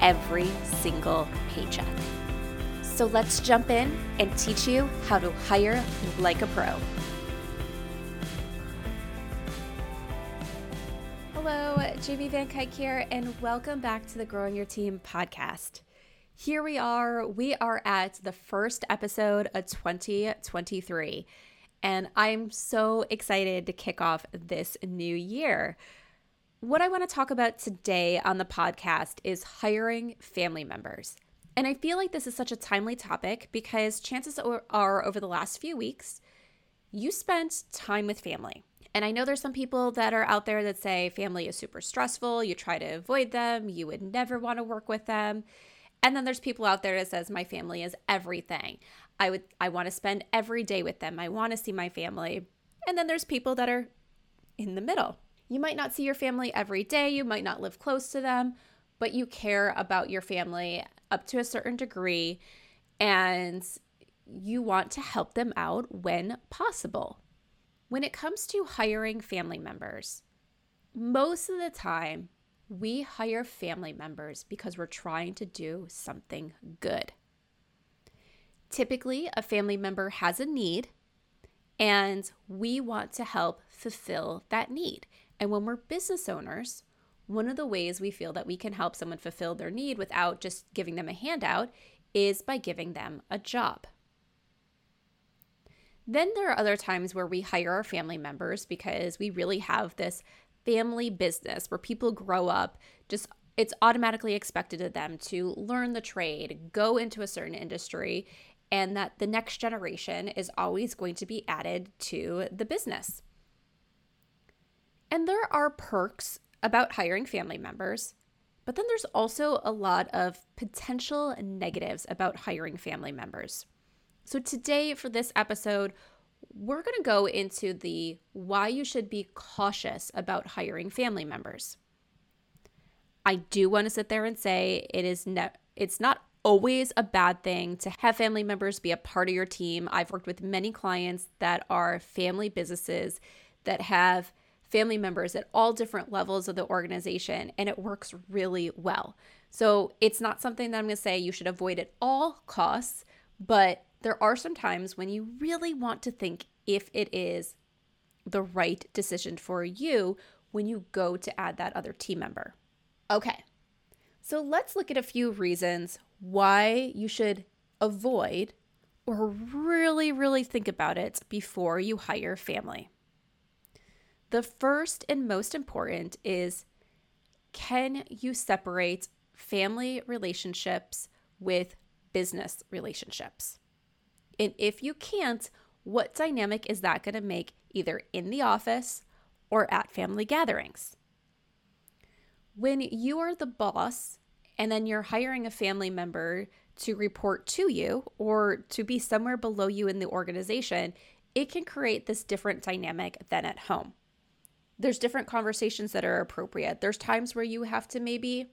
every single paycheck. So let's jump in and teach you how to hire like a pro. Hello, Jamie Van Cuyk here, and welcome back to the Growing Your Team podcast. Here we are. We are at the first episode of 2023, and I'm so excited to kick off this new year. What I want to talk about today on the podcast is hiring family members. And I feel like this is such a timely topic because chances are over the last few weeks, you spent time with family. And I know there's some people that are out there that say family is super stressful, you try to avoid them, you would never want to work with them. And then there's people out there that says my family is everything. I would I want to spend every day with them. I want to see my family. And then there's people that are in the middle. You might not see your family every day, you might not live close to them, but you care about your family up to a certain degree and you want to help them out when possible. When it comes to hiring family members, most of the time we hire family members because we're trying to do something good. Typically, a family member has a need, and we want to help fulfill that need. And when we're business owners, one of the ways we feel that we can help someone fulfill their need without just giving them a handout is by giving them a job. Then there are other times where we hire our family members because we really have this family business where people grow up just it's automatically expected of them to learn the trade, go into a certain industry, and that the next generation is always going to be added to the business. And there are perks about hiring family members, but then there's also a lot of potential negatives about hiring family members. So today, for this episode, we're going to go into the why you should be cautious about hiring family members. I do want to sit there and say it is ne- it's not always a bad thing to have family members be a part of your team. I've worked with many clients that are family businesses that have family members at all different levels of the organization, and it works really well. So it's not something that I'm going to say you should avoid at all costs, but there are some times when you really want to think if it is the right decision for you when you go to add that other team member. Okay, so let's look at a few reasons why you should avoid or really, really think about it before you hire family. The first and most important is can you separate family relationships with business relationships? And if you can't, what dynamic is that going to make either in the office or at family gatherings? When you are the boss and then you're hiring a family member to report to you or to be somewhere below you in the organization, it can create this different dynamic than at home there's different conversations that are appropriate. There's times where you have to maybe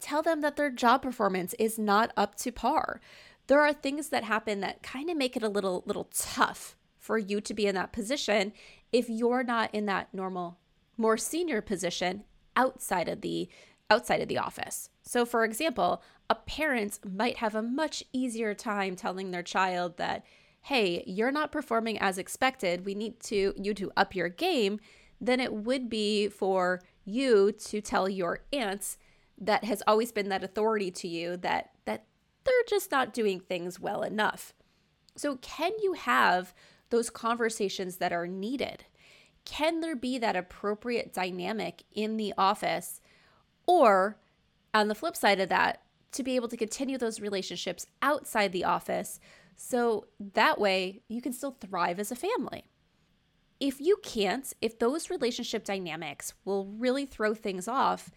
tell them that their job performance is not up to par. There are things that happen that kind of make it a little little tough for you to be in that position if you're not in that normal, more senior position outside of the outside of the office. So for example, a parent might have a much easier time telling their child that, "Hey, you're not performing as expected. We need to you to up your game." Than it would be for you to tell your aunts that has always been that authority to you that that they're just not doing things well enough. So can you have those conversations that are needed? Can there be that appropriate dynamic in the office or on the flip side of that to be able to continue those relationships outside the office so that way you can still thrive as a family? If you can't, if those relationship dynamics will really throw things off,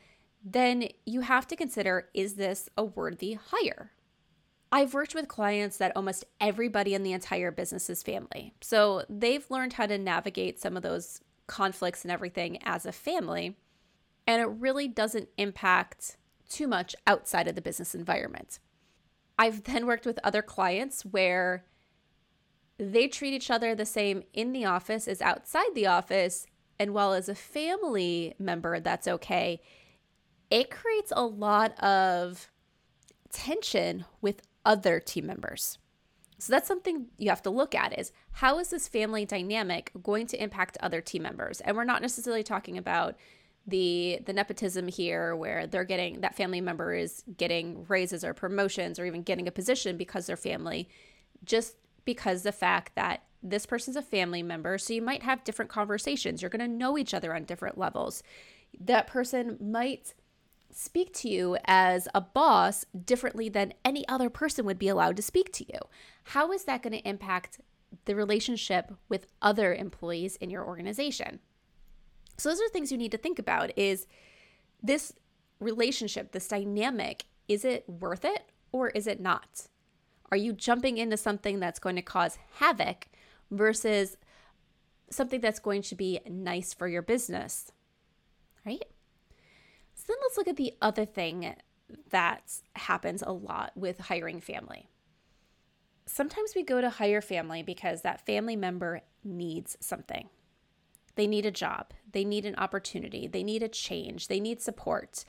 then you have to consider is this a worthy hire? I've worked with clients that almost everybody in the entire business is family. So they've learned how to navigate some of those conflicts and everything as a family. And it really doesn't impact too much outside of the business environment. I've then worked with other clients where they treat each other the same in the office as outside the office. And while as a family member, that's okay, it creates a lot of tension with other team members. So that's something you have to look at is how is this family dynamic going to impact other team members? And we're not necessarily talking about the the nepotism here where they're getting that family member is getting raises or promotions or even getting a position because they're family. Just because the fact that this person's a family member, so you might have different conversations. You're going to know each other on different levels. That person might speak to you as a boss differently than any other person would be allowed to speak to you. How is that going to impact the relationship with other employees in your organization? So those are things you need to think about is this relationship, this dynamic, is it worth it or is it not? Are you jumping into something that's going to cause havoc versus something that's going to be nice for your business? Right? So then let's look at the other thing that happens a lot with hiring family. Sometimes we go to hire family because that family member needs something. They need a job, they need an opportunity, they need a change, they need support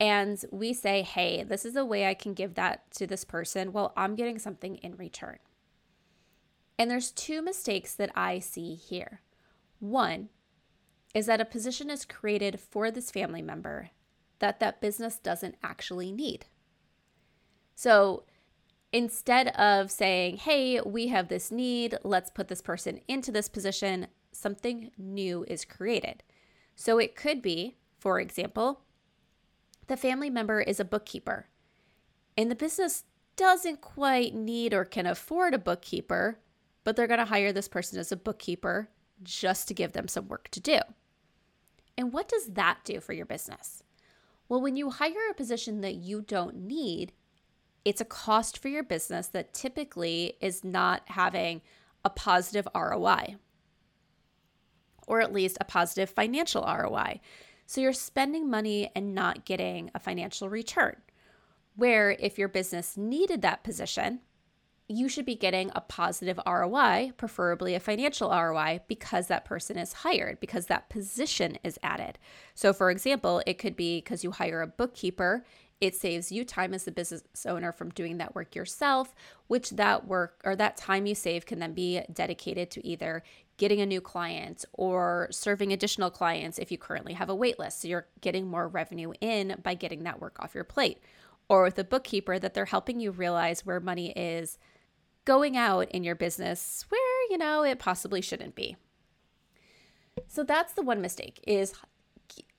and we say, hey, this is a way I can give that to this person. Well, I'm getting something in return. And there's two mistakes that I see here. One is that a position is created for this family member that that business doesn't actually need. So instead of saying, hey, we have this need, let's put this person into this position, something new is created. So it could be, for example, the family member is a bookkeeper, and the business doesn't quite need or can afford a bookkeeper, but they're going to hire this person as a bookkeeper just to give them some work to do. And what does that do for your business? Well, when you hire a position that you don't need, it's a cost for your business that typically is not having a positive ROI, or at least a positive financial ROI. So you're spending money and not getting a financial return. Where if your business needed that position, you should be getting a positive ROI, preferably a financial ROI, because that person is hired, because that position is added. So, for example, it could be because you hire a bookkeeper, it saves you time as the business owner from doing that work yourself, which that work or that time you save can then be dedicated to either getting a new client or serving additional clients if you currently have a wait list. So you're getting more revenue in by getting that work off your plate. Or with a bookkeeper that they're helping you realize where money is going out in your business where, you know, it possibly shouldn't be. So that's the one mistake is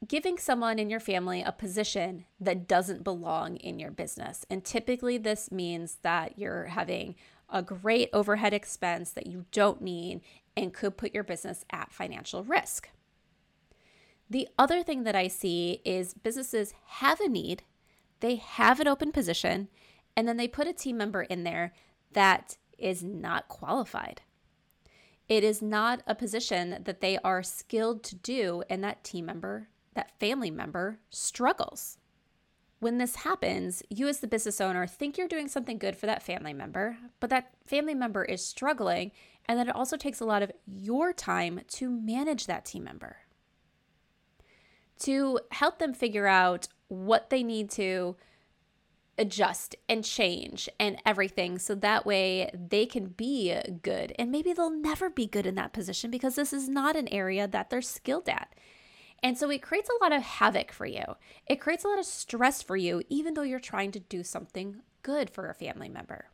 giving someone in your family a position that doesn't belong in your business. And typically this means that you're having a great overhead expense that you don't need and could put your business at financial risk. The other thing that I see is businesses have a need, they have an open position, and then they put a team member in there that is not qualified. It is not a position that they are skilled to do, and that team member, that family member struggles. When this happens, you as the business owner think you're doing something good for that family member, but that family member is struggling And then it also takes a lot of your time to manage that team member, to help them figure out what they need to adjust and change and everything so that way they can be good. And maybe they'll never be good in that position because this is not an area that they're skilled at. And so it creates a lot of havoc for you. It creates a lot of stress for you, even though you're trying to do something good for a family member.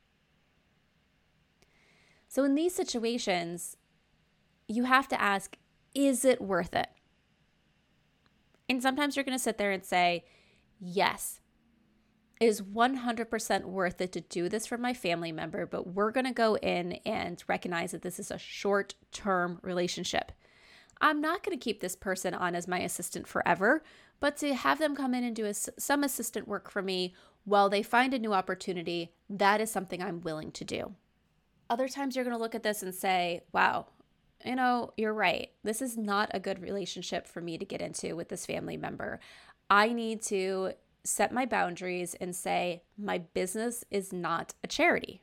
So in these situations, you have to ask, is it worth it? And sometimes you're going to sit there and say, yes, it is 100% worth it to do this for my family member, but we're going to go in and recognize that this is a short term relationship. I'm not going to keep this person on as my assistant forever, but to have them come in and do a, some assistant work for me while they find a new opportunity, that is something I'm willing to do. Other times you're going to look at this and say, wow, you know, you're right. This is not a good relationship for me to get into with this family member. I need to set my boundaries and say, my business is not a charity.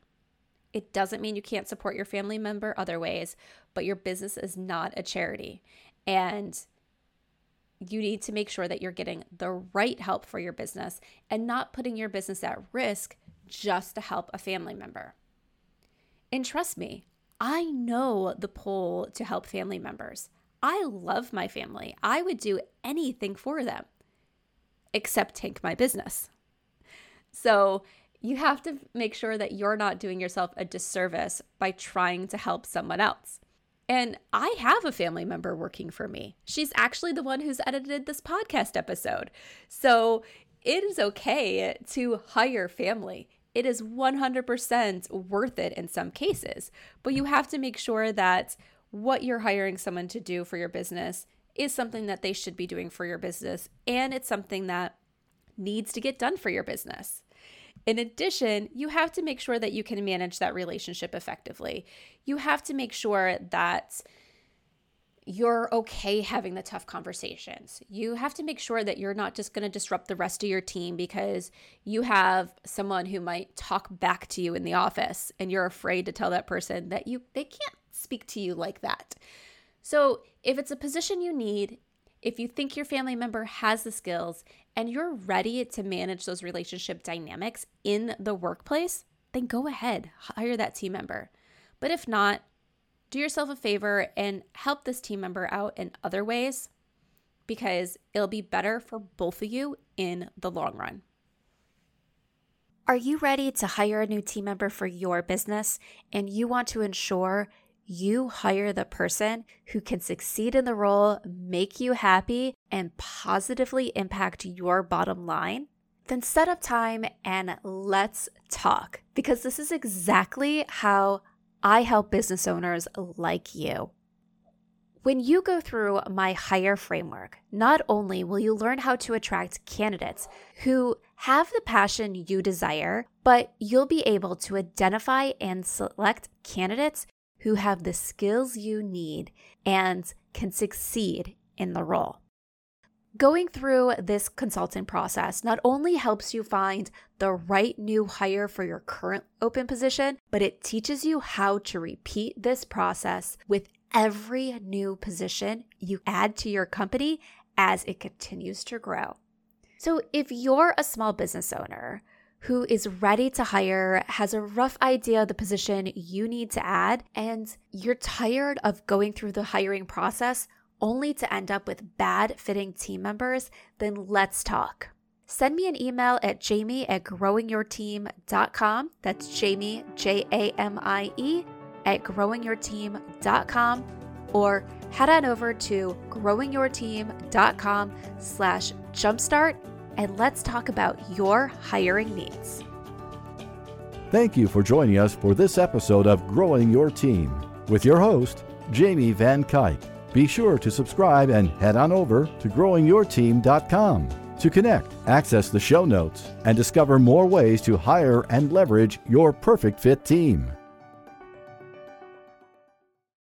It doesn't mean you can't support your family member other ways, but your business is not a charity. And you need to make sure that you're getting the right help for your business and not putting your business at risk just to help a family member. And trust me, I know the pull to help family members. I love my family. I would do anything for them except tank my business. So you have to make sure that you're not doing yourself a disservice by trying to help someone else. And I have a family member working for me. She's actually the one who's edited this podcast episode. So it is okay to hire family. It is 100% worth it in some cases, but you have to make sure that what you're hiring someone to do for your business is something that they should be doing for your business and it's something that needs to get done for your business. In addition, you have to make sure that you can manage that relationship effectively. You have to make sure that you're okay having the tough conversations. You have to make sure that you're not just going to disrupt the rest of your team because you have someone who might talk back to you in the office and you're afraid to tell that person that you they can't speak to you like that. So, if it's a position you need, if you think your family member has the skills and you're ready to manage those relationship dynamics in the workplace, then go ahead, hire that team member. But if not, do yourself a favor and help this team member out in other ways because it'll be better for both of you in the long run. Are you ready to hire a new team member for your business and you want to ensure you hire the person who can succeed in the role, make you happy, and positively impact your bottom line, then set up time and let's talk because this is exactly how I help business owners like you. When you go through my hire framework, not only will you learn how to attract candidates who have the passion you desire, but you'll be able to identify and select candidates who have the skills you need and can succeed in the role. Going through this consultant process not only helps you find the right new hire for your current open position, but it teaches you how to repeat this process with every new position you add to your company as it continues to grow. So, if you're a small business owner who is ready to hire, has a rough idea of the position you need to add, and you're tired of going through the hiring process only to end up with bad fitting team members, then let's talk. Send me an email at jamie at growingyourteam.com. That's Jamie, J A M I E, at growingyourteam.com or head on over to growingyourteam.com slash jumpstart and let's talk about your hiring needs. Thank you for joining us for this episode of Growing Your Team with your host, Jamie Van Cuyk. Be sure to subscribe and head on over to growingyourteam.com to connect, access the show notes, and discover more ways to hire and leverage your perfect fit team.